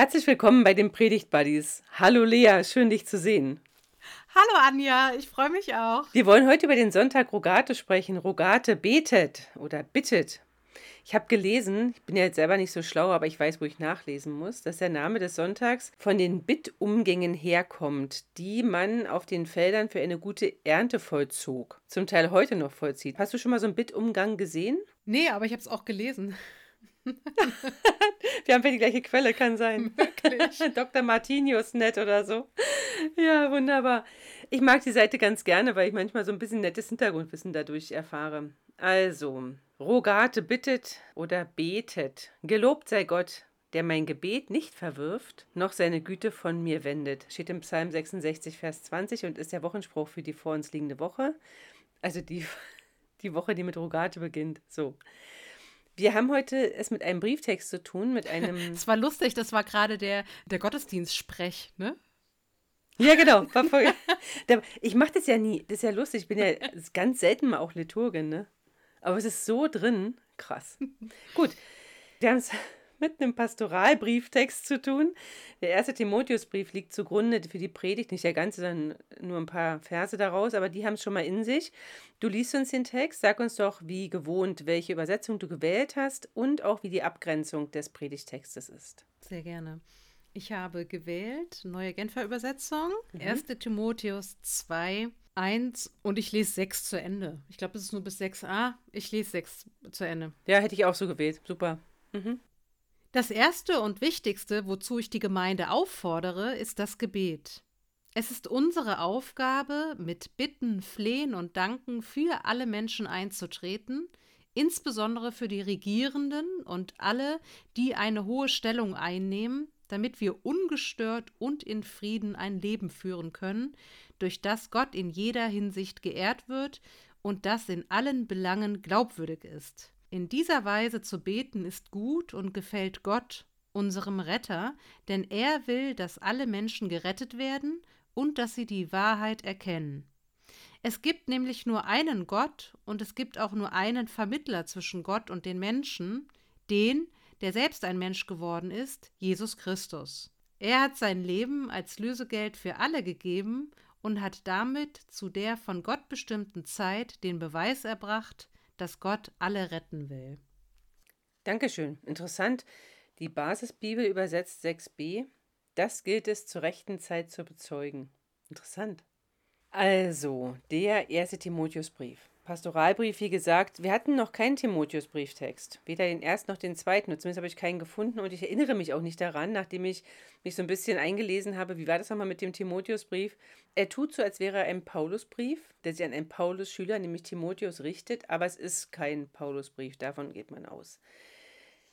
Herzlich willkommen bei den Predigt Buddies. Hallo Lea, schön dich zu sehen. Hallo Anja, ich freue mich auch. Wir wollen heute über den Sonntag Rogate sprechen. Rogate betet oder bittet. Ich habe gelesen, ich bin ja jetzt selber nicht so schlau, aber ich weiß, wo ich nachlesen muss, dass der Name des Sonntags von den Bittumgängen herkommt, die man auf den Feldern für eine gute Ernte vollzog. Zum Teil heute noch vollzieht. Hast du schon mal so einen Bittumgang gesehen? Nee, aber ich habe es auch gelesen. Wir haben ja die gleiche Quelle, kann sein. Wirklich? Dr. Martinius nett oder so. Ja, wunderbar. Ich mag die Seite ganz gerne, weil ich manchmal so ein bisschen nettes Hintergrundwissen dadurch erfahre. Also, Rogate bittet oder betet. Gelobt sei Gott, der mein Gebet nicht verwirft, noch seine Güte von mir wendet. Steht im Psalm 66, Vers 20 und ist der Wochenspruch für die vor uns liegende Woche. Also die, die Woche, die mit Rogate beginnt. So. Wir haben heute es mit einem Brieftext zu tun, mit einem. Es war lustig, das war gerade der, der Gottesdienstsprech, ne? Ja, genau. Voll, ich mache das ja nie. Das ist ja lustig. Ich bin ja ganz selten mal auch Liturgin, ne? Aber es ist so drin. Krass. Gut. Wir haben es mit einem Pastoralbrieftext zu tun. Der erste Timotheusbrief liegt zugrunde für die Predigt, nicht der ganze, sondern nur ein paar Verse daraus, aber die haben es schon mal in sich. Du liest uns den Text, sag uns doch, wie gewohnt, welche Übersetzung du gewählt hast und auch wie die Abgrenzung des Predigtextes ist. Sehr gerne. Ich habe gewählt, neue Genfer Übersetzung, mhm. 1. Timotheus 2, 1 und ich lese 6 zu Ende. Ich glaube, es ist nur bis 6a. Ich lese 6 zu Ende. Ja, hätte ich auch so gewählt. Super. Mhm. Das Erste und Wichtigste, wozu ich die Gemeinde auffordere, ist das Gebet. Es ist unsere Aufgabe, mit Bitten, Flehen und Danken für alle Menschen einzutreten, insbesondere für die Regierenden und alle, die eine hohe Stellung einnehmen, damit wir ungestört und in Frieden ein Leben führen können, durch das Gott in jeder Hinsicht geehrt wird und das in allen Belangen glaubwürdig ist. In dieser Weise zu beten ist gut und gefällt Gott, unserem Retter, denn er will, dass alle Menschen gerettet werden und dass sie die Wahrheit erkennen. Es gibt nämlich nur einen Gott und es gibt auch nur einen Vermittler zwischen Gott und den Menschen, den, der selbst ein Mensch geworden ist, Jesus Christus. Er hat sein Leben als Lösegeld für alle gegeben und hat damit zu der von Gott bestimmten Zeit den Beweis erbracht, dass Gott alle retten will. Dankeschön. Interessant. Die Basisbibel übersetzt 6b. Das gilt es zur rechten Zeit zu bezeugen. Interessant. Also, der erste Timotheusbrief. Pastoralbrief, wie gesagt, wir hatten noch keinen Timotheus-Brieftext. Weder den ersten noch den zweiten. zumindest habe ich keinen gefunden und ich erinnere mich auch nicht daran, nachdem ich mich so ein bisschen eingelesen habe. Wie war das nochmal mit dem Timotheus-Brief? Er tut so, als wäre er ein Paulusbrief, der sich an einen Paulus-Schüler, nämlich Timotheus, richtet, aber es ist kein Paulusbrief, davon geht man aus.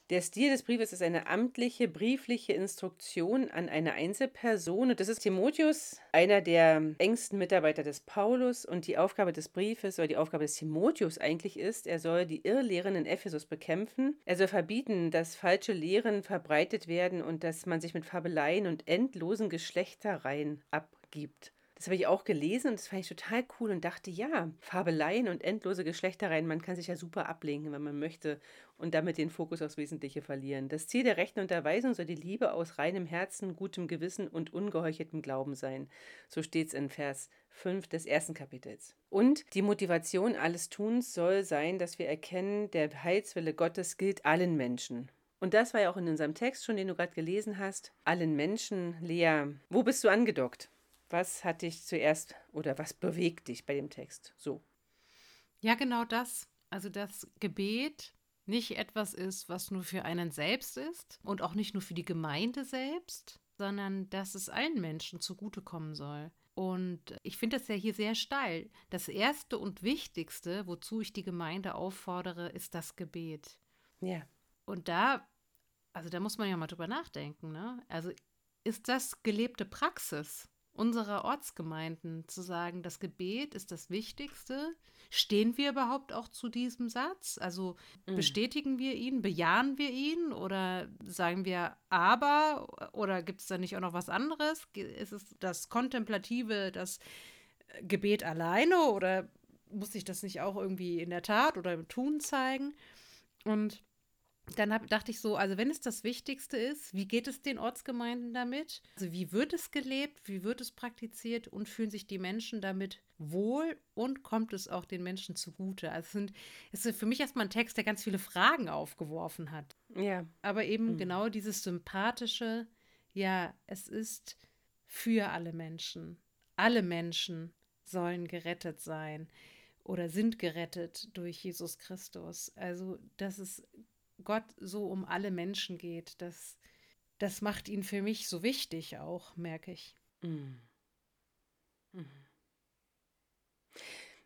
Der Stil des Briefes ist eine amtliche, briefliche Instruktion an eine Einzelperson. Und das ist Timotheus, einer der engsten Mitarbeiter des Paulus. Und die Aufgabe des Briefes oder die Aufgabe des Timotheus eigentlich ist, er soll die Irrlehren in Ephesus bekämpfen. Er soll verbieten, dass falsche Lehren verbreitet werden und dass man sich mit Fabeleien und endlosen Geschlechtereien abgibt. Das habe ich auch gelesen und das fand ich total cool und dachte, ja, Fabeleien und endlose Geschlechtereien, man kann sich ja super ablenken, wenn man möchte und damit den Fokus aufs Wesentliche verlieren. Das Ziel der rechten Unterweisung soll die Liebe aus reinem Herzen, gutem Gewissen und ungeheucheltem Glauben sein. So steht es in Vers 5 des ersten Kapitels. Und die Motivation alles Tuns soll sein, dass wir erkennen, der Heilswille Gottes gilt allen Menschen. Und das war ja auch in unserem Text schon, den du gerade gelesen hast. Allen Menschen. Lea, wo bist du angedockt? Was hat dich zuerst oder was bewegt dich bei dem Text? So. Ja, genau das. Also das Gebet nicht etwas ist, was nur für einen selbst ist und auch nicht nur für die Gemeinde selbst, sondern dass es allen Menschen zugutekommen soll. Und ich finde das ja hier sehr steil. Das Erste und Wichtigste, wozu ich die Gemeinde auffordere, ist das Gebet. Ja. Und da, also da muss man ja mal drüber nachdenken, ne? Also ist das gelebte Praxis? Unserer Ortsgemeinden zu sagen, das Gebet ist das Wichtigste. Stehen wir überhaupt auch zu diesem Satz? Also mhm. bestätigen wir ihn, bejahen wir ihn oder sagen wir aber oder gibt es da nicht auch noch was anderes? Ist es das Kontemplative, das Gebet alleine oder muss sich das nicht auch irgendwie in der Tat oder im Tun zeigen? Und dann hab, dachte ich so, also wenn es das Wichtigste ist, wie geht es den Ortsgemeinden damit? Also wie wird es gelebt, wie wird es praktiziert und fühlen sich die Menschen damit wohl und kommt es auch den Menschen zugute? Also es, sind, es ist für mich erstmal ein Text, der ganz viele Fragen aufgeworfen hat. Ja. Aber eben mhm. genau dieses sympathische, ja, es ist für alle Menschen. Alle Menschen sollen gerettet sein oder sind gerettet durch Jesus Christus. Also, dass es Gott so um alle Menschen geht, das, das macht ihn für mich so wichtig auch, merke ich. Mhm. Mhm.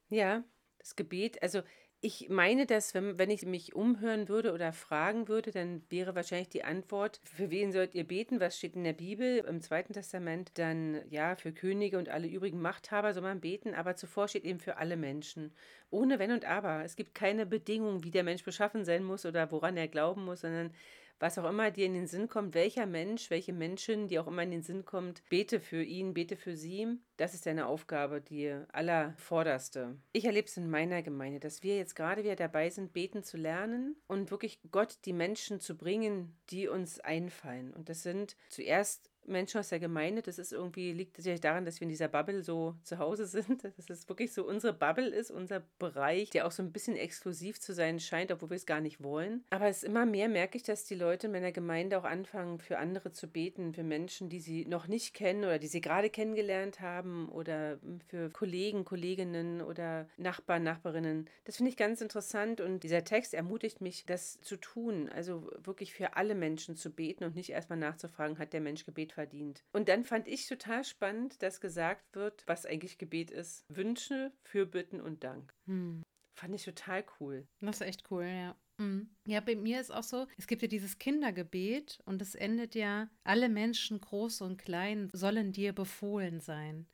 Ja, das Gebet, also ich meine, dass wenn, wenn ich mich umhören würde oder fragen würde, dann wäre wahrscheinlich die Antwort, für wen sollt ihr beten? Was steht in der Bibel im Zweiten Testament? Dann ja, für Könige und alle übrigen Machthaber soll man beten, aber zuvor steht eben für alle Menschen. Ohne Wenn und Aber. Es gibt keine Bedingung, wie der Mensch beschaffen sein muss oder woran er glauben muss, sondern was auch immer dir in den Sinn kommt, welcher Mensch, welche Menschen, die auch immer in den Sinn kommt, bete für ihn, bete für sie. Das ist deine Aufgabe, die allervorderste. Ich erlebe es in meiner Gemeinde, dass wir jetzt gerade wieder dabei sind, beten zu lernen und wirklich Gott die Menschen zu bringen, die uns einfallen. Und das sind zuerst Menschen aus der Gemeinde. Das ist irgendwie, liegt natürlich daran, dass wir in dieser Bubble so zu Hause sind. Dass es wirklich so unsere Bubble ist, unser Bereich, der auch so ein bisschen exklusiv zu sein scheint, obwohl wir es gar nicht wollen. Aber es immer mehr merke ich, dass die Leute in meiner Gemeinde auch anfangen, für andere zu beten, für Menschen, die sie noch nicht kennen oder die sie gerade kennengelernt haben oder für Kollegen, Kolleginnen oder Nachbarn, Nachbarinnen. Das finde ich ganz interessant und dieser Text ermutigt mich, das zu tun. Also wirklich für alle Menschen zu beten und nicht erstmal nachzufragen, hat der Mensch Gebet verdient. Und dann fand ich total spannend, dass gesagt wird, was eigentlich Gebet ist. Wünsche, Fürbitten und Dank. Hm. Fand ich total cool. Das ist echt cool, ja. Hm. Ja, bei mir ist auch so, es gibt ja dieses Kindergebet und es endet ja, alle Menschen, groß und klein, sollen dir befohlen sein.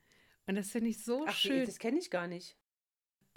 Und das finde ich so Ach, schön. Das kenne ich gar nicht.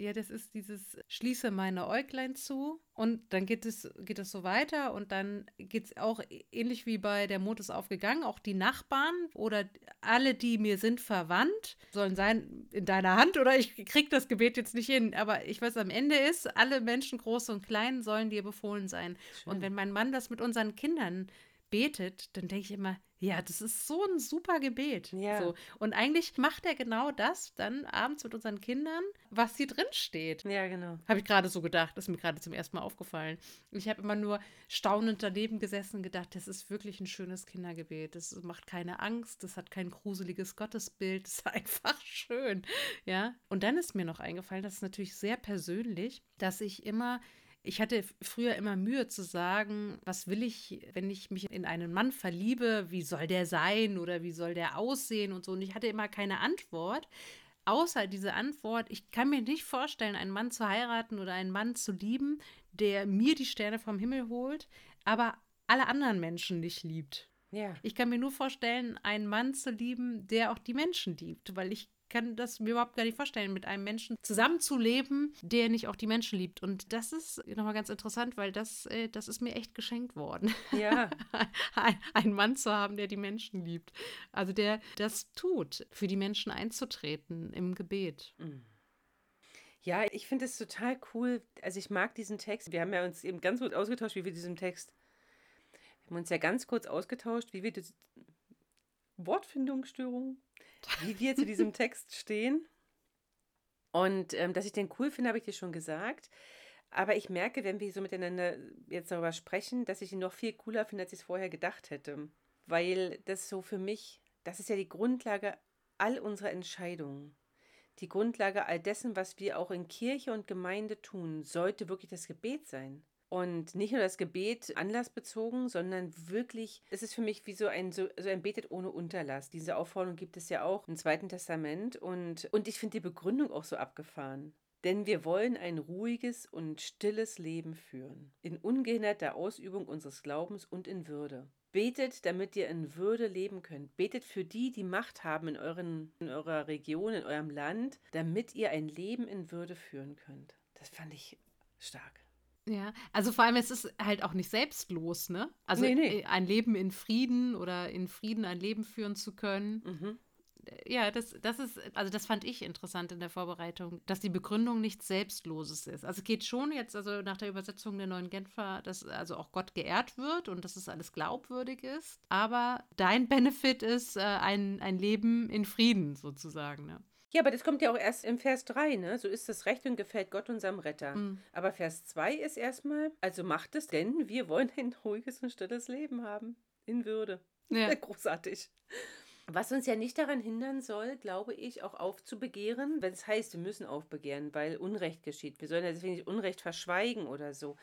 Ja, das ist dieses Schließe meine Äuglein zu und dann geht es, geht es so weiter und dann geht es auch ähnlich wie bei Der Mond ist aufgegangen, auch die Nachbarn oder alle, die mir sind verwandt, sollen sein in deiner Hand oder ich kriege das Gebet jetzt nicht hin, aber ich weiß, am Ende ist, alle Menschen, groß und klein, sollen dir befohlen sein. Schön. Und wenn mein Mann das mit unseren Kindern betet, dann denke ich immer, ja, das ist so ein super Gebet. Ja. So. Und eigentlich macht er genau das dann abends mit unseren Kindern, was hier drin steht. Ja, genau. Habe ich gerade so gedacht. Das ist mir gerade zum ersten Mal aufgefallen. Ich habe immer nur staunend daneben gesessen und gedacht, das ist wirklich ein schönes Kindergebet. Das macht keine Angst, das hat kein gruseliges Gottesbild, das ist einfach schön. Ja. Und dann ist mir noch eingefallen, das ist natürlich sehr persönlich, dass ich immer ich hatte früher immer Mühe zu sagen, was will ich, wenn ich mich in einen Mann verliebe, wie soll der sein oder wie soll der aussehen und so. Und ich hatte immer keine Antwort, außer diese Antwort, ich kann mir nicht vorstellen, einen Mann zu heiraten oder einen Mann zu lieben, der mir die Sterne vom Himmel holt, aber alle anderen Menschen nicht liebt. Ja. Ich kann mir nur vorstellen, einen Mann zu lieben, der auch die Menschen liebt, weil ich kann das mir überhaupt gar nicht vorstellen, mit einem Menschen zusammenzuleben, der nicht auch die Menschen liebt. Und das ist nochmal ganz interessant, weil das, äh, das ist mir echt geschenkt worden. Ja. ein, einen Mann zu haben, der die Menschen liebt. Also der das tut, für die Menschen einzutreten im Gebet. Mhm. Ja, ich finde es total cool. Also ich mag diesen Text. Wir haben ja uns eben ganz gut ausgetauscht, wie wir diesen Text. Wir haben uns ja ganz kurz ausgetauscht, wie wir die Wortfindungsstörung wie wir zu diesem Text stehen. Und ähm, dass ich den cool finde, habe ich dir schon gesagt. Aber ich merke, wenn wir so miteinander jetzt darüber sprechen, dass ich ihn noch viel cooler finde, als ich es vorher gedacht hätte. Weil das so für mich, das ist ja die Grundlage all unserer Entscheidungen. Die Grundlage all dessen, was wir auch in Kirche und Gemeinde tun, sollte wirklich das Gebet sein. Und nicht nur das Gebet anlassbezogen, sondern wirklich, es ist für mich wie so ein, so, so ein Betet ohne Unterlass. Diese Aufforderung gibt es ja auch im Zweiten Testament. Und, und ich finde die Begründung auch so abgefahren. Denn wir wollen ein ruhiges und stilles Leben führen, in ungehinderter Ausübung unseres Glaubens und in Würde. Betet, damit ihr in Würde leben könnt. Betet für die, die Macht haben in, euren, in eurer Region, in eurem Land, damit ihr ein Leben in Würde führen könnt. Das fand ich stark. Ja, also vor allem, es ist halt auch nicht selbstlos, ne? Also nee, nee. Äh, ein Leben in Frieden oder in Frieden ein Leben führen zu können. Mhm. Ja, das, das ist, also das fand ich interessant in der Vorbereitung, dass die Begründung nichts Selbstloses ist. Also es geht schon jetzt, also nach der Übersetzung der neuen Genfer, dass also auch Gott geehrt wird und dass es alles glaubwürdig ist. Aber dein Benefit ist äh, ein, ein Leben in Frieden sozusagen. Ne? Ja, aber das kommt ja auch erst im Vers 3, ne? So ist das Recht und gefällt Gott unserem Retter. Mhm. Aber Vers 2 ist erstmal, also macht es, denn wir wollen ein ruhiges und stilles Leben haben. In Würde. Ja. Großartig. Was uns ja nicht daran hindern soll, glaube ich, auch aufzubegehren, wenn es heißt, wir müssen aufbegehren, weil Unrecht geschieht. Wir sollen ja deswegen nicht Unrecht verschweigen oder so.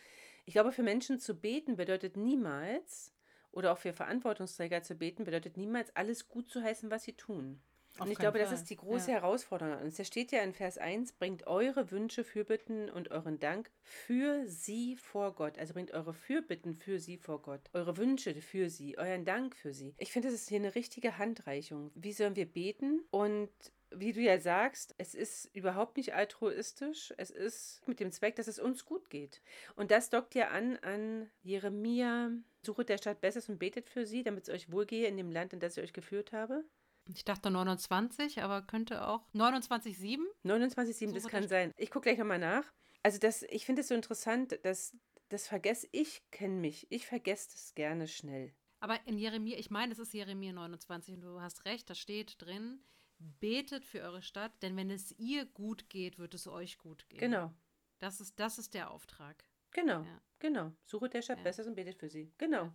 Ich glaube, für Menschen zu beten bedeutet niemals, oder auch für Verantwortungsträger zu beten, bedeutet niemals, alles gut zu heißen, was sie tun. Und ich glaube, Fall. das ist die große ja. Herausforderung an uns. Da steht ja in Vers 1, bringt eure Wünsche, Fürbitten und euren Dank für sie vor Gott. Also bringt eure Fürbitten für sie vor Gott. Eure Wünsche für sie, euren Dank für sie. Ich finde, das ist hier eine richtige Handreichung. Wie sollen wir beten? Und wie du ja sagst, es ist überhaupt nicht altruistisch. Es ist mit dem Zweck, dass es uns gut geht. Und das dockt ja an an Jeremia. Suchet der Stadt Besseres und betet für sie, damit es euch wohlgehe in dem Land, in das ich euch geführt habe. Ich dachte 29, aber könnte auch 29,7? 29,7, so das kann sein. Ich gucke gleich nochmal nach. Also das, ich finde es so interessant, dass das vergesse ich, kenne mich. Ich vergesse das gerne schnell. Aber in Jeremia, ich meine, es ist Jeremia 29 und du hast recht, da steht drin, betet für eure Stadt, denn wenn es ihr gut geht, wird es euch gut gehen. Genau. Das ist, das ist der Auftrag. Genau, ja. genau. Suche der Stadt ja. Besseres und betet für sie. Genau.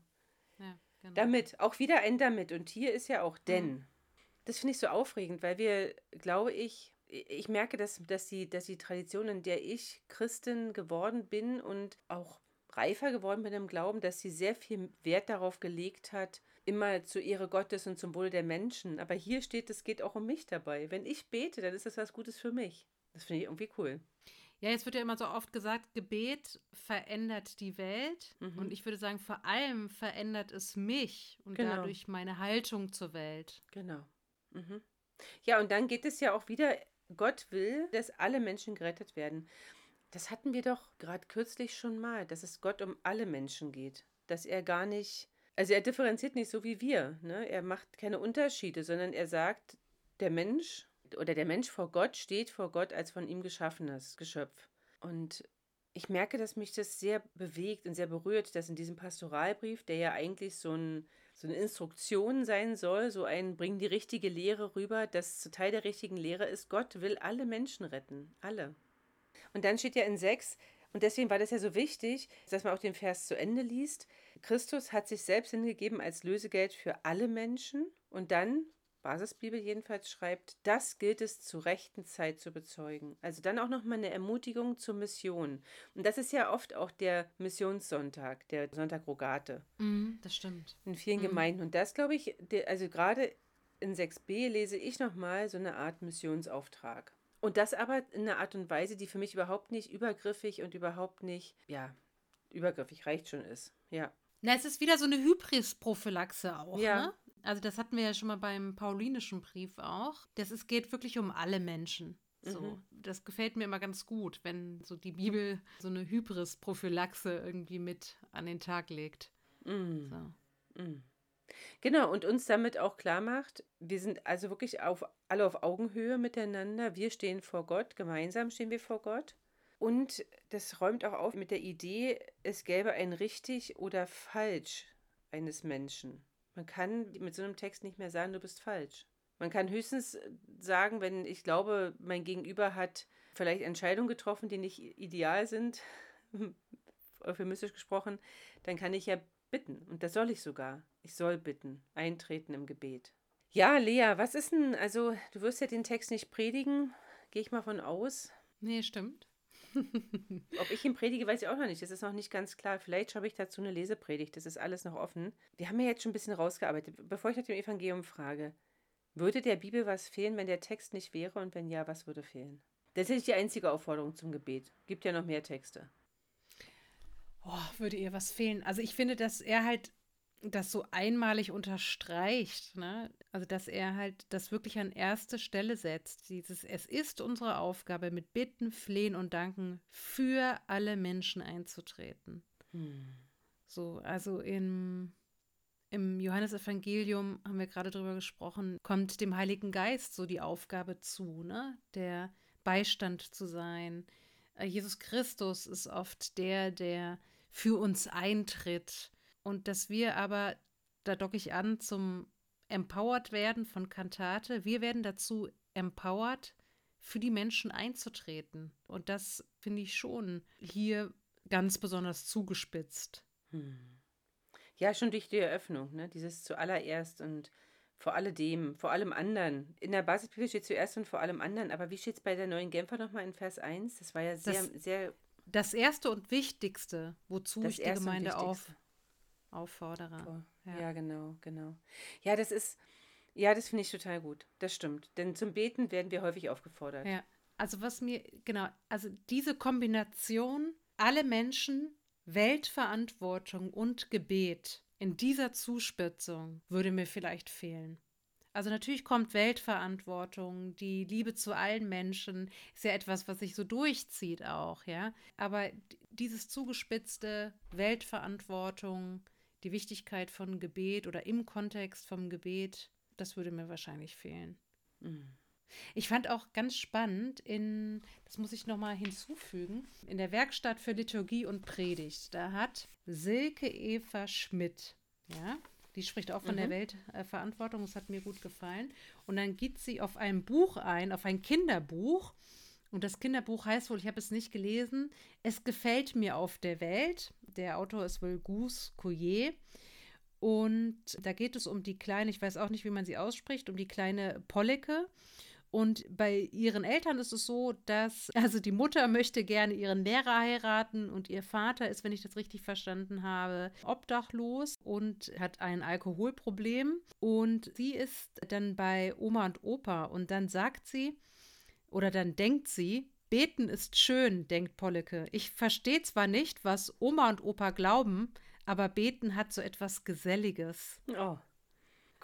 Ja. Genau. Damit, auch wieder ein damit. Und hier ist ja auch denn. Das finde ich so aufregend, weil wir, glaube ich, ich merke, dass, dass, die, dass die Tradition, in der ich Christin geworden bin und auch reifer geworden bin im Glauben, dass sie sehr viel Wert darauf gelegt hat, immer zur Ehre Gottes und zum Wohle der Menschen. Aber hier steht, es geht auch um mich dabei. Wenn ich bete, dann ist das was Gutes für mich. Das finde ich irgendwie cool. Ja, jetzt wird ja immer so oft gesagt, Gebet verändert die Welt. Mhm. Und ich würde sagen, vor allem verändert es mich und genau. dadurch meine Haltung zur Welt. Genau. Mhm. Ja, und dann geht es ja auch wieder, Gott will, dass alle Menschen gerettet werden. Das hatten wir doch gerade kürzlich schon mal, dass es Gott um alle Menschen geht. Dass er gar nicht, also er differenziert nicht so wie wir. Ne? Er macht keine Unterschiede, sondern er sagt, der Mensch oder der Mensch vor Gott steht vor Gott als von ihm geschaffenes Geschöpf. Und ich merke, dass mich das sehr bewegt und sehr berührt, dass in diesem Pastoralbrief, der ja eigentlich so, ein, so eine Instruktion sein soll, so ein bring die richtige Lehre rüber, dass Teil der richtigen Lehre ist, Gott will alle Menschen retten. Alle. Und dann steht ja in 6, und deswegen war das ja so wichtig, dass man auch den Vers zu Ende liest. Christus hat sich selbst hingegeben als Lösegeld für alle Menschen. Und dann Basisbibel jedenfalls schreibt, das gilt es zur rechten Zeit zu bezeugen. Also dann auch nochmal eine Ermutigung zur Mission. Und das ist ja oft auch der Missionssonntag, der Sonntag Rogate. Mm, das stimmt. In vielen mm. Gemeinden. Und das glaube ich, also gerade in 6b lese ich nochmal so eine Art Missionsauftrag. Und das aber in einer Art und Weise, die für mich überhaupt nicht übergriffig und überhaupt nicht, ja, übergriffig reicht schon ist. Ja. Na, es ist wieder so eine Hybris-Prophylaxe auch, ja. ne? Also das hatten wir ja schon mal beim paulinischen Brief auch. Das ist, geht wirklich um alle Menschen. So, mhm. das gefällt mir immer ganz gut, wenn so die Bibel so eine Hybris-Prophylaxe irgendwie mit an den Tag legt. Mhm. So. Mhm. Genau, und uns damit auch klar macht, wir sind also wirklich auf, alle auf Augenhöhe miteinander. Wir stehen vor Gott, gemeinsam stehen wir vor Gott. Und das räumt auch auf mit der Idee, es gäbe ein richtig oder falsch eines Menschen. Man kann mit so einem Text nicht mehr sagen, du bist falsch. Man kann höchstens sagen, wenn ich glaube, mein Gegenüber hat vielleicht Entscheidungen getroffen, die nicht ideal sind, euphemistisch gesprochen, dann kann ich ja bitten. Und das soll ich sogar. Ich soll bitten, eintreten im Gebet. Ja, Lea, was ist denn, also du wirst ja den Text nicht predigen, gehe ich mal von aus. Nee, stimmt. Ob ich ihn predige, weiß ich auch noch nicht. Das ist noch nicht ganz klar. Vielleicht schreibe ich dazu eine Lesepredigt. Das ist alles noch offen. Wir haben ja jetzt schon ein bisschen rausgearbeitet. Bevor ich nach dem Evangelium frage, würde der Bibel was fehlen, wenn der Text nicht wäre? Und wenn ja, was würde fehlen? Das ist die einzige Aufforderung zum Gebet. Gibt ja noch mehr Texte. Oh, würde ihr was fehlen? Also ich finde, dass er halt das so einmalig unterstreicht, ne? Also dass er halt das wirklich an erste Stelle setzt. Dieses, es ist unsere Aufgabe, mit Bitten, Flehen und Danken für alle Menschen einzutreten. Hm. So, also im, Im Johannesevangelium haben wir gerade drüber gesprochen, kommt dem Heiligen Geist so die Aufgabe zu, ne? der Beistand zu sein. Äh, Jesus Christus ist oft der, der für uns eintritt. Und dass wir aber, da docke ich an, zum empowered werden von Kantate. Wir werden dazu empowered, für die Menschen einzutreten. Und das finde ich schon hier ganz besonders zugespitzt. Hm. Ja, schon durch die Eröffnung, ne? dieses zuallererst und vor alledem, vor allem anderen. In der Basisbibel steht zuerst und vor allem anderen, aber wie steht es bei der neuen Genfer nochmal in Vers 1? Das war ja sehr, das, sehr. Das erste und wichtigste, wozu ich die Gemeinde auf, auffordere. Ja. ja, genau, genau. Ja, das ist, ja, das finde ich total gut. Das stimmt. Denn zum Beten werden wir häufig aufgefordert. Ja. Also was mir, genau, also diese Kombination, alle Menschen, Weltverantwortung und Gebet in dieser Zuspitzung würde mir vielleicht fehlen. Also natürlich kommt Weltverantwortung, die Liebe zu allen Menschen ist ja etwas, was sich so durchzieht auch, ja. Aber dieses zugespitzte Weltverantwortung, die Wichtigkeit von Gebet oder im Kontext vom Gebet, das würde mir wahrscheinlich fehlen. Mhm. Ich fand auch ganz spannend in, das muss ich nochmal hinzufügen, in der Werkstatt für Liturgie und Predigt, da hat Silke Eva Schmidt, ja, die spricht auch von mhm. der Weltverantwortung, das hat mir gut gefallen. Und dann geht sie auf ein Buch ein, auf ein Kinderbuch. Und das Kinderbuch heißt wohl, ich habe es nicht gelesen, Es gefällt mir auf der Welt. Der Autor ist wohl Gus Couillet. Und da geht es um die kleine, ich weiß auch nicht, wie man sie ausspricht, um die kleine Polleke. Und bei ihren Eltern ist es so, dass, also die Mutter möchte gerne ihren Lehrer heiraten und ihr Vater ist, wenn ich das richtig verstanden habe, obdachlos und hat ein Alkoholproblem. Und sie ist dann bei Oma und Opa und dann sagt sie, oder dann denkt sie, Beten ist schön, denkt Polleke. Ich verstehe zwar nicht, was Oma und Opa glauben, aber beten hat so etwas Geselliges. Oh.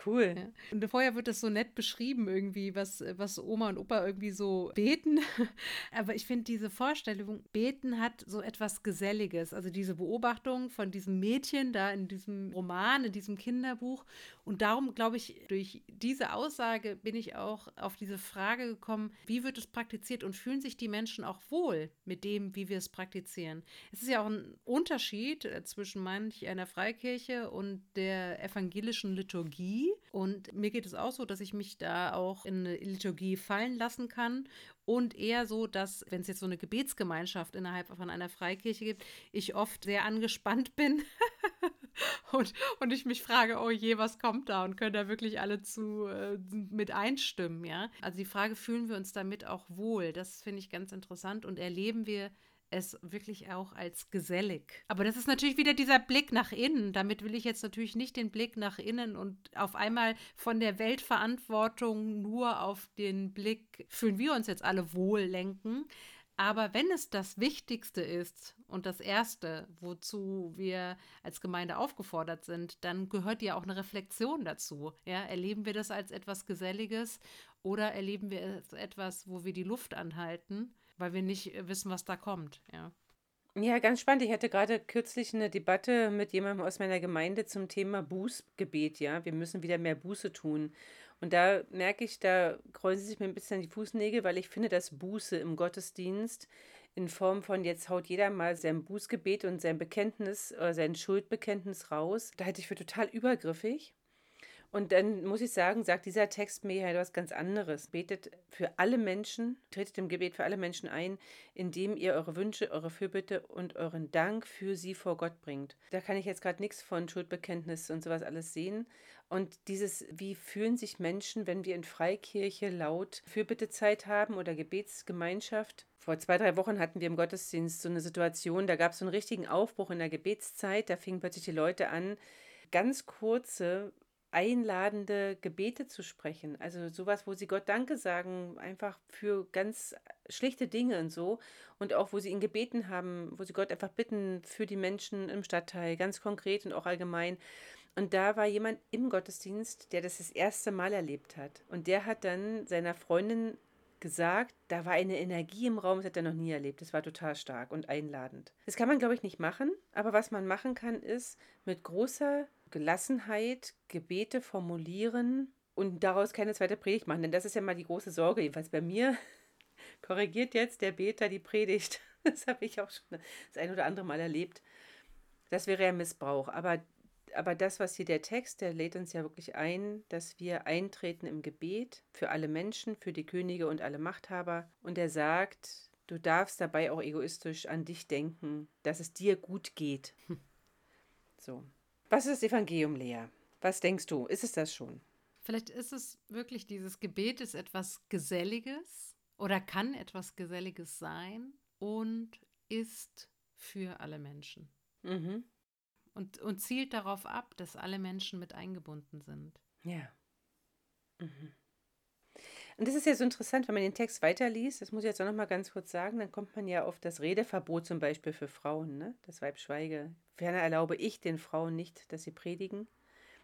Cool. Ja. Und vorher wird das so nett beschrieben, irgendwie, was, was Oma und Opa irgendwie so beten. Aber ich finde diese Vorstellung, beten hat so etwas Geselliges. Also diese Beobachtung von diesem Mädchen da in diesem Roman, in diesem Kinderbuch. Und darum, glaube ich, durch diese Aussage bin ich auch auf diese Frage gekommen, wie wird es praktiziert und fühlen sich die Menschen auch wohl mit dem, wie wir es praktizieren? Es ist ja auch ein Unterschied äh, zwischen manch einer Freikirche und der evangelischen Liturgie und mir geht es auch so, dass ich mich da auch in eine Liturgie fallen lassen kann und eher so, dass, wenn es jetzt so eine Gebetsgemeinschaft innerhalb von einer Freikirche gibt, ich oft sehr angespannt bin und, und ich mich frage, oh je, was kommt da und können da wirklich alle zu äh, mit einstimmen, ja? Also die Frage, fühlen wir uns damit auch wohl? Das finde ich ganz interessant und erleben wir es wirklich auch als gesellig. Aber das ist natürlich wieder dieser Blick nach innen. Damit will ich jetzt natürlich nicht den Blick nach innen und auf einmal von der Weltverantwortung nur auf den Blick, fühlen wir uns jetzt alle wohl lenken. Aber wenn es das Wichtigste ist und das Erste, wozu wir als Gemeinde aufgefordert sind, dann gehört ja auch eine Reflexion dazu. Ja, erleben wir das als etwas Geselliges oder erleben wir es als etwas, wo wir die Luft anhalten? Weil wir nicht äh, wissen, was da kommt. Ja. Ja, ganz spannend. Ich hatte gerade kürzlich eine Debatte mit jemandem aus meiner Gemeinde zum Thema Bußgebet. Ja, wir müssen wieder mehr Buße tun. Und da merke ich, da kreuzen sich mir ein bisschen die Fußnägel, weil ich finde, dass Buße im Gottesdienst in Form von jetzt haut jeder mal sein Bußgebet und sein Bekenntnis oder sein Schuldbekenntnis raus, da halte ich für total übergriffig. Und dann muss ich sagen, sagt dieser Text mir ja etwas ganz anderes. Betet für alle Menschen, tretet im Gebet für alle Menschen ein, indem ihr eure Wünsche, eure Fürbitte und euren Dank für sie vor Gott bringt. Da kann ich jetzt gerade nichts von Schuldbekenntnis und sowas alles sehen. Und dieses, wie fühlen sich Menschen, wenn wir in Freikirche laut Fürbittezeit haben oder Gebetsgemeinschaft? Vor zwei, drei Wochen hatten wir im Gottesdienst so eine Situation, da gab es so einen richtigen Aufbruch in der Gebetszeit. Da fingen plötzlich die Leute an, ganz kurze einladende Gebete zu sprechen. Also sowas, wo sie Gott Danke sagen, einfach für ganz schlichte Dinge und so. Und auch, wo sie ihn gebeten haben, wo sie Gott einfach bitten für die Menschen im Stadtteil, ganz konkret und auch allgemein. Und da war jemand im Gottesdienst, der das das erste Mal erlebt hat. Und der hat dann seiner Freundin gesagt, da war eine Energie im Raum, das hat er noch nie erlebt. Das war total stark und einladend. Das kann man, glaube ich, nicht machen. Aber was man machen kann, ist mit großer Gelassenheit Gebete formulieren und daraus keine zweite Predigt machen. Denn das ist ja mal die große Sorge, jedenfalls bei mir. Korrigiert jetzt der Beter die Predigt. Das habe ich auch schon das ein oder andere Mal erlebt. Das wäre ja Missbrauch. Aber, aber das, was hier der Text, der lädt uns ja wirklich ein, dass wir eintreten im Gebet für alle Menschen, für die Könige und alle Machthaber. Und er sagt, du darfst dabei auch egoistisch an dich denken, dass es dir gut geht. So. Was ist das Evangelium, Lea? Was denkst du? Ist es das schon? Vielleicht ist es wirklich dieses Gebet ist etwas Geselliges oder kann etwas Geselliges sein und ist für alle Menschen. Mhm. Und, und zielt darauf ab, dass alle Menschen mit eingebunden sind. Ja. Mhm. Und das ist ja so interessant, wenn man den Text weiterliest, das muss ich jetzt auch noch mal ganz kurz sagen, dann kommt man ja auf das Redeverbot zum Beispiel für Frauen, ne? das Weib schweige. Ferner erlaube ich den Frauen nicht, dass sie predigen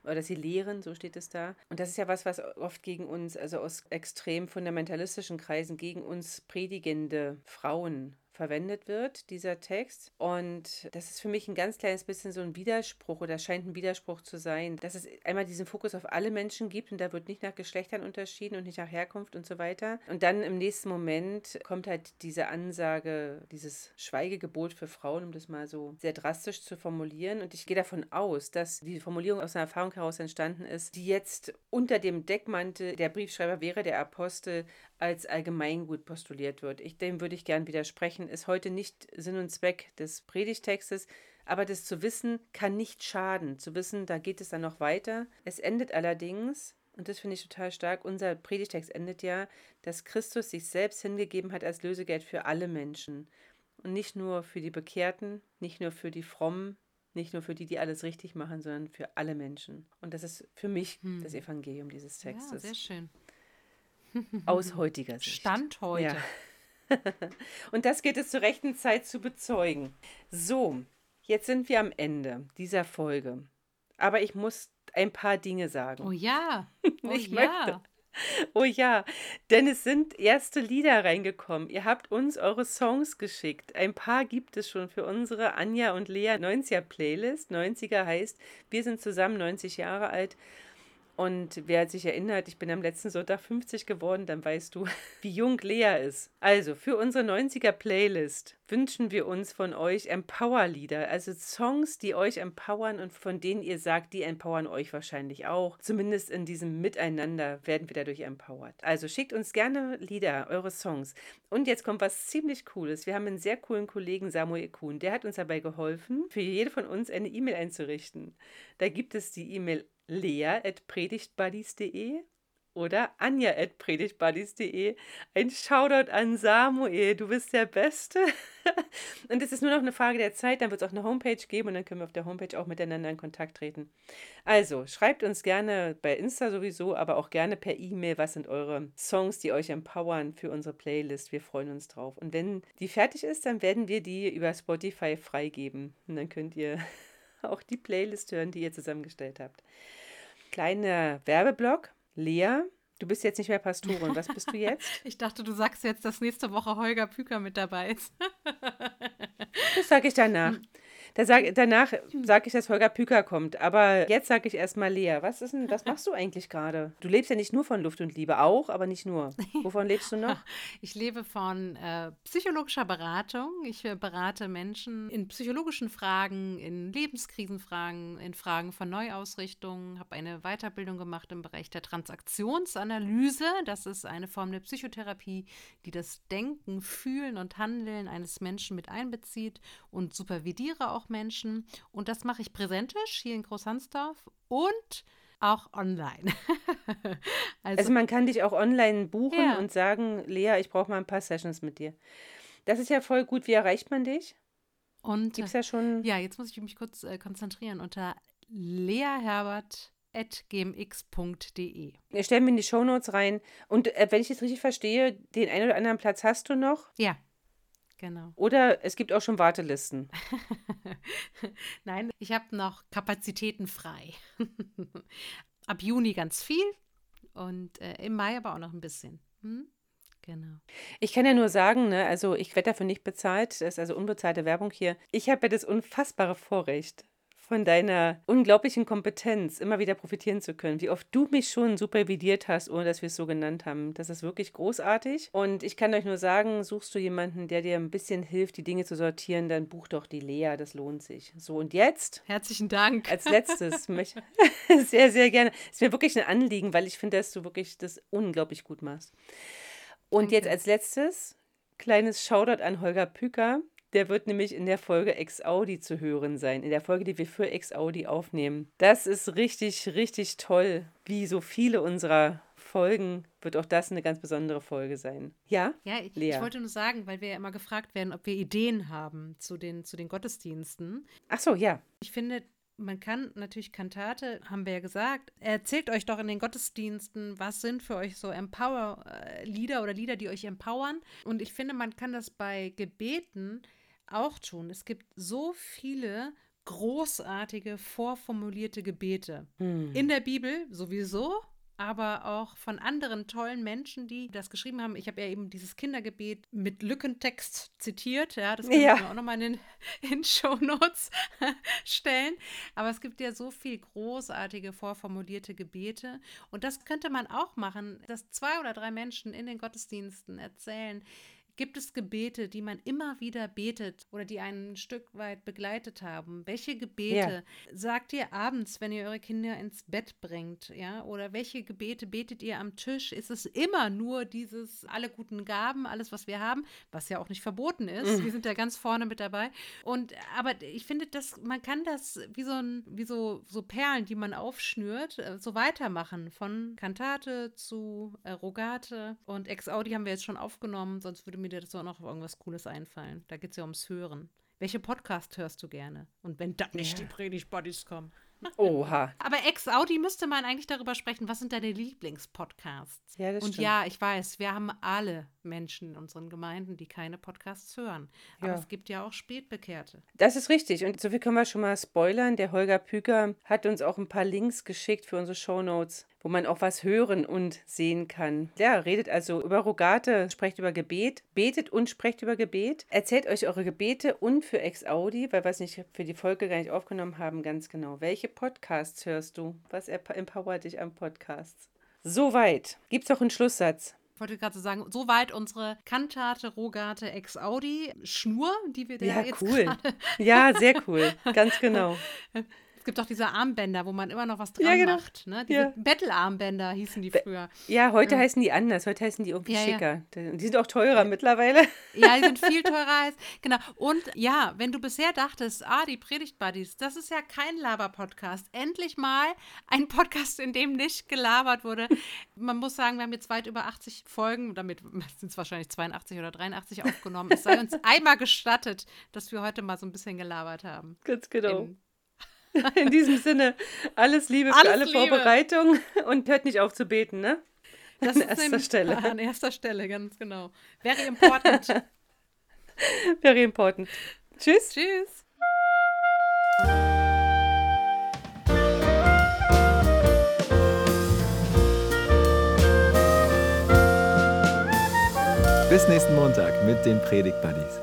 oder dass sie lehren, so steht es da. Und das ist ja was, was oft gegen uns, also aus extrem fundamentalistischen Kreisen, gegen uns predigende Frauen verwendet wird, dieser Text. Und das ist für mich ein ganz kleines bisschen so ein Widerspruch oder scheint ein Widerspruch zu sein, dass es einmal diesen Fokus auf alle Menschen gibt und da wird nicht nach Geschlechtern unterschieden und nicht nach Herkunft und so weiter. Und dann im nächsten Moment kommt halt diese Ansage, dieses Schweigegebot für Frauen, um das mal so sehr drastisch zu formulieren. Und ich gehe davon aus, dass die Formulierung aus einer Erfahrung heraus entstanden ist, die jetzt unter dem Deckmantel der Briefschreiber wäre der Apostel als Allgemeingut postuliert wird. Ich, dem würde ich gern widersprechen, ist heute nicht Sinn und Zweck des Predigtextes, aber das zu wissen kann nicht schaden. Zu wissen, da geht es dann noch weiter. Es endet allerdings, und das finde ich total stark, unser Predigtext endet ja, dass Christus sich selbst hingegeben hat als Lösegeld für alle Menschen. Und nicht nur für die Bekehrten, nicht nur für die Frommen, nicht nur für die, die alles richtig machen, sondern für alle Menschen. Und das ist für mich hm. das Evangelium dieses Textes. Ja, sehr schön. Aus heutiger Sicht. Stand heute. Ja. Und das gilt es zur rechten Zeit zu bezeugen. So, jetzt sind wir am Ende dieser Folge. Aber ich muss ein paar Dinge sagen. Oh ja. Oh ich ja. möchte. Oh ja, denn es sind erste Lieder reingekommen. Ihr habt uns eure Songs geschickt. Ein paar gibt es schon für unsere Anja und Lea 90er Playlist. 90er heißt, wir sind zusammen 90 Jahre alt. Und wer sich erinnert, ich bin am letzten Sonntag 50 geworden, dann weißt du, wie jung Lea ist. Also für unsere 90er Playlist wünschen wir uns von euch Empower-Lieder, also Songs, die euch empowern und von denen ihr sagt, die empowern euch wahrscheinlich auch. Zumindest in diesem Miteinander werden wir dadurch empowert. Also schickt uns gerne Lieder, eure Songs. Und jetzt kommt was ziemlich Cooles. Wir haben einen sehr coolen Kollegen, Samuel Kuhn, der hat uns dabei geholfen, für jede von uns eine E-Mail einzurichten. Da gibt es die E-Mail lea.predigtbuddies.de oder anja.predigtbuddies.de. Ein Shoutout an Samuel, du bist der Beste. und es ist nur noch eine Frage der Zeit, dann wird es auch eine Homepage geben und dann können wir auf der Homepage auch miteinander in Kontakt treten. Also, schreibt uns gerne bei Insta sowieso, aber auch gerne per E-Mail, was sind eure Songs, die euch empowern für unsere Playlist. Wir freuen uns drauf. Und wenn die fertig ist, dann werden wir die über Spotify freigeben. Und dann könnt ihr auch die Playlist hören, die ihr zusammengestellt habt. Kleiner Werbeblock. Lea, du bist jetzt nicht mehr Pastorin. Was bist du jetzt? ich dachte, du sagst jetzt, dass nächste Woche Holger Püker mit dabei ist. das sage ich danach. Sag, danach sage ich, dass Holger Püker kommt. Aber jetzt sage ich erstmal Lea, was ist denn, was machst du eigentlich gerade? Du lebst ja nicht nur von Luft und Liebe, auch, aber nicht nur. Wovon lebst du noch? Ich lebe von äh, psychologischer Beratung. Ich äh, berate Menschen in psychologischen Fragen, in Lebenskrisenfragen, in Fragen von Neuausrichtung, habe eine Weiterbildung gemacht im Bereich der Transaktionsanalyse. Das ist eine Form der Psychotherapie, die das Denken, Fühlen und Handeln eines Menschen mit einbezieht und supervidiere auch Menschen. Und das mache ich präsentisch hier in Großhansdorf und auch online. also, also, man kann dich auch online buchen ja. und sagen, Lea, ich brauche mal ein paar Sessions mit dir. Das ist ja voll gut. Wie erreicht man dich? Und gibt's ja schon. Ja, jetzt muss ich mich kurz äh, konzentrieren unter leaherbert.gmx.de. Wir stellen mir in die Shownotes rein. Und äh, wenn ich es richtig verstehe, den einen oder anderen Platz hast du noch? Ja. Genau. Oder es gibt auch schon Wartelisten. Nein, ich habe noch Kapazitäten frei. Ab Juni ganz viel und äh, im Mai aber auch noch ein bisschen. Hm? Genau. Ich kann ja nur sagen, ne, also ich werde dafür nicht bezahlt, das ist also unbezahlte Werbung hier. Ich habe ja das unfassbare Vorrecht, von deiner unglaublichen Kompetenz immer wieder profitieren zu können. Wie oft du mich schon supervidiert hast, ohne dass wir es so genannt haben. Das ist wirklich großartig. Und ich kann euch nur sagen, suchst du jemanden, der dir ein bisschen hilft, die Dinge zu sortieren, dann buch doch die Lea. Das lohnt sich. So, und jetzt? Herzlichen Dank. Als letztes, sehr, sehr gerne. Ist mir wirklich ein Anliegen, weil ich finde, dass du wirklich das unglaublich gut machst. Und Danke. jetzt als letztes, kleines Shoutout an Holger Püker. Der wird nämlich in der Folge Ex-Audi zu hören sein, in der Folge, die wir für Ex-Audi aufnehmen. Das ist richtig, richtig toll. Wie so viele unserer Folgen wird auch das eine ganz besondere Folge sein. Ja? Ja, ich, ich, wollte nur sagen, weil wir ja immer gefragt werden, ob wir Ideen haben zu den, zu den Gottesdiensten. Ach so, ja. Ich finde, man kann natürlich Kantate, haben wir ja gesagt, erzählt euch doch in den Gottesdiensten, was sind für euch so Empower-Lieder oder Lieder, die euch empowern. Und ich finde, man kann das bei Gebeten auch tun. Es gibt so viele großartige, vorformulierte Gebete. Hm. In der Bibel sowieso, aber auch von anderen tollen Menschen, die das geschrieben haben. Ich habe ja eben dieses Kindergebet mit Lückentext zitiert. Ja, das kann ja. mir auch nochmal in den Show Notes stellen. Aber es gibt ja so viel großartige vorformulierte Gebete. Und das könnte man auch machen, dass zwei oder drei Menschen in den Gottesdiensten erzählen, Gibt es Gebete, die man immer wieder betet oder die einen ein Stück weit begleitet haben? Welche Gebete ja. sagt ihr abends, wenn ihr eure Kinder ins Bett bringt? Ja? Oder welche Gebete betet ihr am Tisch? Ist es immer nur dieses alle guten Gaben, alles, was wir haben, was ja auch nicht verboten ist? Mhm. Wir sind ja ganz vorne mit dabei. Und aber ich finde, dass man kann das wie so ein, wie so, so Perlen, die man aufschnürt, äh, so weitermachen. Von Kantate zu äh, Rogate und Ex-Audi haben wir jetzt schon aufgenommen, sonst würde mir mir dazu auch noch irgendwas Cooles einfallen. Da geht es ja ums Hören. Welche Podcast hörst du gerne? Und wenn da nicht ja. die Predigt-Buddies kommen. Oha. Aber ex-Audi müsste man eigentlich darüber sprechen, was sind deine Lieblingspodcasts? Ja, das Und stimmt. ja, ich weiß, wir haben alle Menschen in unseren Gemeinden, die keine Podcasts hören. Aber ja. es gibt ja auch Spätbekehrte. Das ist richtig. Und so viel können wir schon mal spoilern. Der Holger Püger hat uns auch ein paar Links geschickt für unsere Shownotes, wo man auch was hören und sehen kann. Ja, redet also über Rogate, sprecht über Gebet, betet und sprecht über Gebet. Erzählt euch eure Gebete und für Ex-Audi, weil wir es nicht für die Folge gar nicht aufgenommen haben, ganz genau. Welche Podcasts hörst du? Was empowert dich am Podcast? Soweit. Gibt es auch einen Schlusssatz? Ich wollte gerade sagen, soweit unsere Kantate Rogate Ex Audi Schnur, die wir da ja, jetzt cool. Ja, sehr cool. Ganz genau. gibt auch diese Armbänder, wo man immer noch was dran ja, genau. macht. Ne? Diese ja. Battle-Armbänder hießen die früher. Ja, heute ja. heißen die anders. Heute heißen die irgendwie schicker. Die sind auch teurer mittlerweile. Ja, die sind viel teurer. Als, genau. Und ja, wenn du bisher dachtest, ah, die Predigt-Buddies, das ist ja kein Laber-Podcast. Endlich mal ein Podcast, in dem nicht gelabert wurde. Man muss sagen, wir haben jetzt weit über 80 Folgen, damit sind es wahrscheinlich 82 oder 83 aufgenommen. Es sei uns einmal gestattet, dass wir heute mal so ein bisschen gelabert haben. Ganz genau. In In diesem Sinne, alles Liebe für alles alle Liebe. Vorbereitungen und hört nicht auf zu beten, ne? Das an erster Stelle. An erster Stelle, ganz genau. Very important. Very important. Tschüss. Tschüss. Bis nächsten Montag mit den Predigt Buddies.